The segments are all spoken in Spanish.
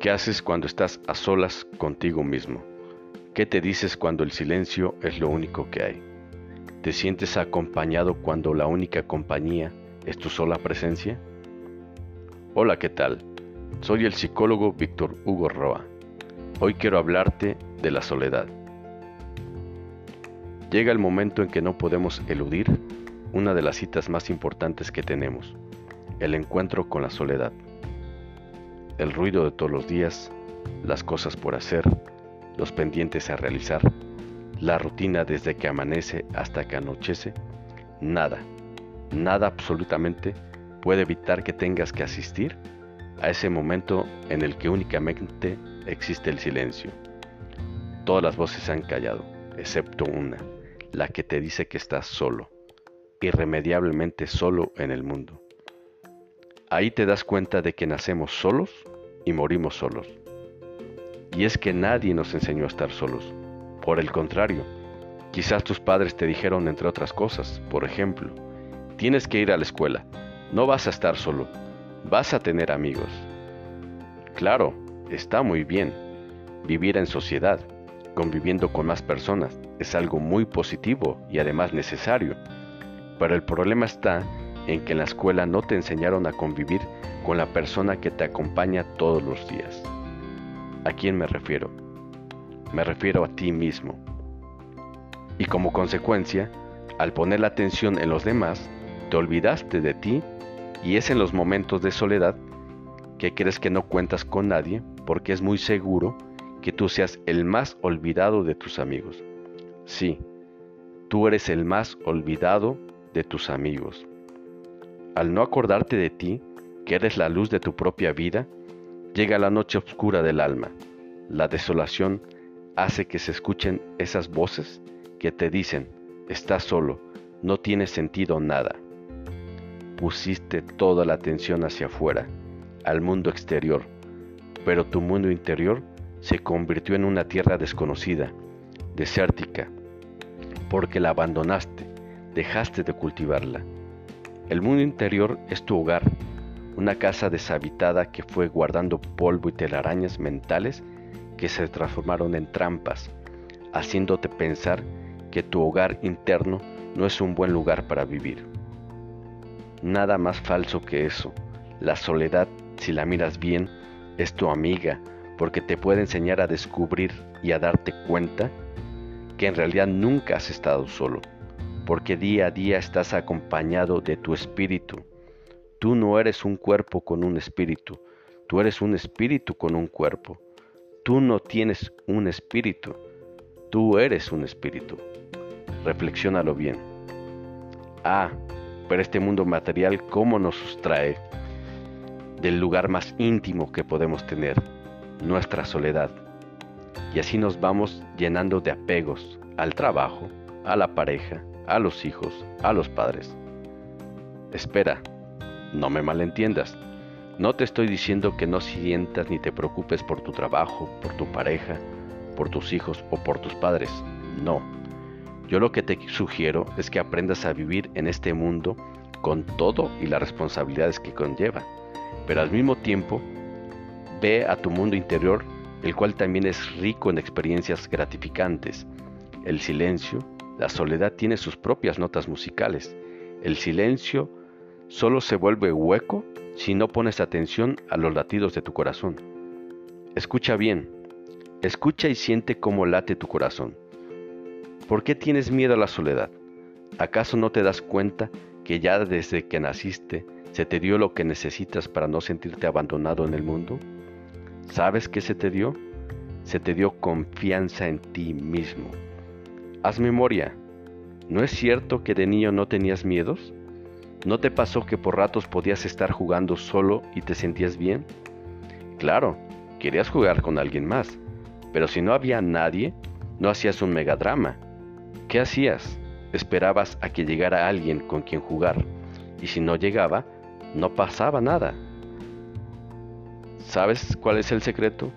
¿Qué haces cuando estás a solas contigo mismo? ¿Qué te dices cuando el silencio es lo único que hay? ¿Te sientes acompañado cuando la única compañía es tu sola presencia? Hola, ¿qué tal? Soy el psicólogo Víctor Hugo Roa. Hoy quiero hablarte de la soledad. Llega el momento en que no podemos eludir una de las citas más importantes que tenemos, el encuentro con la soledad. El ruido de todos los días, las cosas por hacer, los pendientes a realizar, la rutina desde que amanece hasta que anochece, nada, nada absolutamente puede evitar que tengas que asistir a ese momento en el que únicamente existe el silencio. Todas las voces se han callado, excepto una, la que te dice que estás solo, irremediablemente solo en el mundo. Ahí te das cuenta de que nacemos solos y morimos solos. Y es que nadie nos enseñó a estar solos. Por el contrario, quizás tus padres te dijeron entre otras cosas, por ejemplo, tienes que ir a la escuela, no vas a estar solo, vas a tener amigos. Claro, está muy bien. Vivir en sociedad, conviviendo con más personas, es algo muy positivo y además necesario. Pero el problema está en que en la escuela no te enseñaron a convivir con la persona que te acompaña todos los días. ¿A quién me refiero? Me refiero a ti mismo. Y como consecuencia, al poner la atención en los demás, te olvidaste de ti y es en los momentos de soledad que crees que no cuentas con nadie porque es muy seguro que tú seas el más olvidado de tus amigos. Sí, tú eres el más olvidado de tus amigos. Al no acordarte de ti, que eres la luz de tu propia vida, llega la noche oscura del alma. La desolación hace que se escuchen esas voces que te dicen, estás solo, no tiene sentido nada pusiste toda la atención hacia afuera, al mundo exterior, pero tu mundo interior se convirtió en una tierra desconocida, desértica, porque la abandonaste, dejaste de cultivarla. El mundo interior es tu hogar, una casa deshabitada que fue guardando polvo y telarañas mentales que se transformaron en trampas, haciéndote pensar que tu hogar interno no es un buen lugar para vivir. Nada más falso que eso. La soledad, si la miras bien, es tu amiga porque te puede enseñar a descubrir y a darte cuenta que en realidad nunca has estado solo, porque día a día estás acompañado de tu espíritu. Tú no eres un cuerpo con un espíritu, tú eres un espíritu con un cuerpo. Tú no tienes un espíritu, tú eres un espíritu. Reflexiónalo bien. Ah, pero este mundo material, ¿cómo nos sustrae del lugar más íntimo que podemos tener, nuestra soledad? Y así nos vamos llenando de apegos al trabajo, a la pareja, a los hijos, a los padres. Espera, no me malentiendas. No te estoy diciendo que no sientas ni te preocupes por tu trabajo, por tu pareja, por tus hijos o por tus padres. No yo lo que te sugiero es que aprendas a vivir en este mundo con todo y las responsabilidades que conlleva, pero al mismo tiempo ve a tu mundo interior, el cual también es rico en experiencias gratificantes. El silencio, la soledad tiene sus propias notas musicales. El silencio solo se vuelve hueco si no pones atención a los latidos de tu corazón. Escucha bien, escucha y siente cómo late tu corazón. ¿Por qué tienes miedo a la soledad? ¿Acaso no te das cuenta que ya desde que naciste se te dio lo que necesitas para no sentirte abandonado en el mundo? ¿Sabes qué se te dio? Se te dio confianza en ti mismo. Haz memoria. ¿No es cierto que de niño no tenías miedos? ¿No te pasó que por ratos podías estar jugando solo y te sentías bien? Claro, querías jugar con alguien más, pero si no había nadie, no hacías un megadrama ¿Qué hacías? Esperabas a que llegara alguien con quien jugar, y si no llegaba, no pasaba nada. ¿Sabes cuál es el secreto?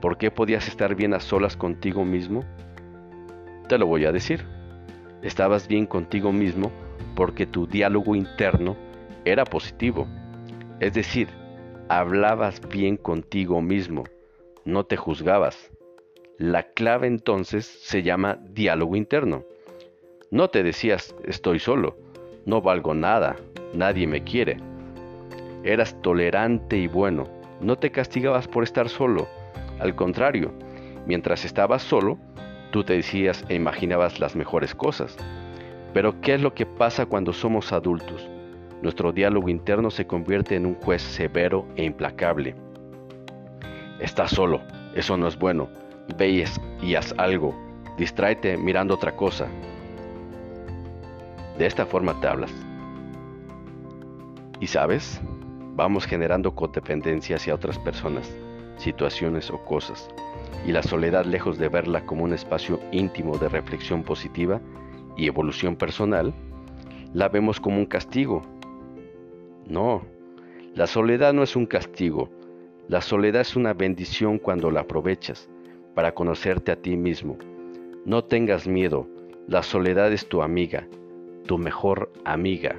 ¿Por qué podías estar bien a solas contigo mismo? Te lo voy a decir. Estabas bien contigo mismo porque tu diálogo interno era positivo. Es decir, hablabas bien contigo mismo, no te juzgabas. La clave entonces se llama diálogo interno. No te decías estoy solo, no valgo nada, nadie me quiere. Eras tolerante y bueno, no te castigabas por estar solo. Al contrario, mientras estabas solo, tú te decías e imaginabas las mejores cosas. Pero ¿qué es lo que pasa cuando somos adultos? Nuestro diálogo interno se convierte en un juez severo e implacable. Estás solo, eso no es bueno. Ve y haz algo. Distráete mirando otra cosa. De esta forma te hablas. Y sabes, vamos generando codependencia hacia otras personas, situaciones o cosas. Y la soledad, lejos de verla como un espacio íntimo de reflexión positiva y evolución personal, la vemos como un castigo. No, la soledad no es un castigo. La soledad es una bendición cuando la aprovechas para conocerte a ti mismo. No tengas miedo, la soledad es tu amiga tu mejor amiga.